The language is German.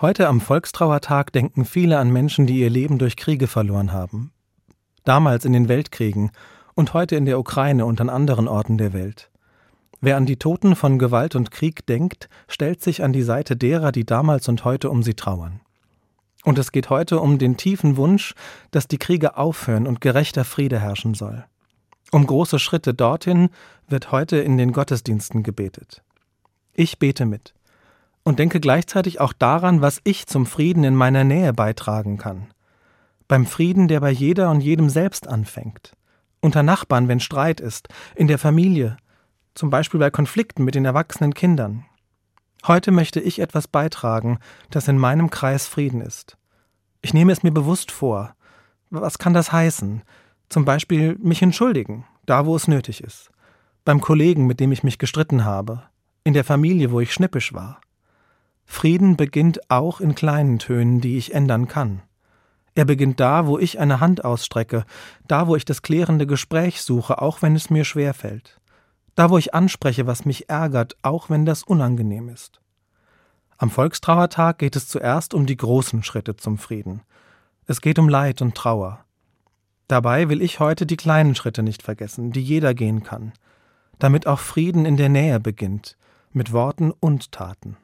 Heute am Volkstrauertag denken viele an Menschen, die ihr Leben durch Kriege verloren haben. Damals in den Weltkriegen und heute in der Ukraine und an anderen Orten der Welt. Wer an die Toten von Gewalt und Krieg denkt, stellt sich an die Seite derer, die damals und heute um sie trauern. Und es geht heute um den tiefen Wunsch, dass die Kriege aufhören und gerechter Friede herrschen soll. Um große Schritte dorthin wird heute in den Gottesdiensten gebetet. Ich bete mit und denke gleichzeitig auch daran, was ich zum Frieden in meiner Nähe beitragen kann. Beim Frieden, der bei jeder und jedem selbst anfängt. Unter Nachbarn, wenn Streit ist, in der Familie, zum Beispiel bei Konflikten mit den erwachsenen Kindern. Heute möchte ich etwas beitragen, das in meinem Kreis Frieden ist. Ich nehme es mir bewusst vor. Was kann das heißen? Zum Beispiel mich entschuldigen, da wo es nötig ist. Beim Kollegen, mit dem ich mich gestritten habe. In der Familie, wo ich schnippisch war. Frieden beginnt auch in kleinen Tönen, die ich ändern kann. Er beginnt da, wo ich eine Hand ausstrecke, da, wo ich das klärende Gespräch suche, auch wenn es mir schwer fällt. Da, wo ich anspreche, was mich ärgert, auch wenn das unangenehm ist. Am Volkstrauertag geht es zuerst um die großen Schritte zum Frieden. Es geht um Leid und Trauer. Dabei will ich heute die kleinen Schritte nicht vergessen, die jeder gehen kann, damit auch Frieden in der Nähe beginnt, mit Worten und Taten.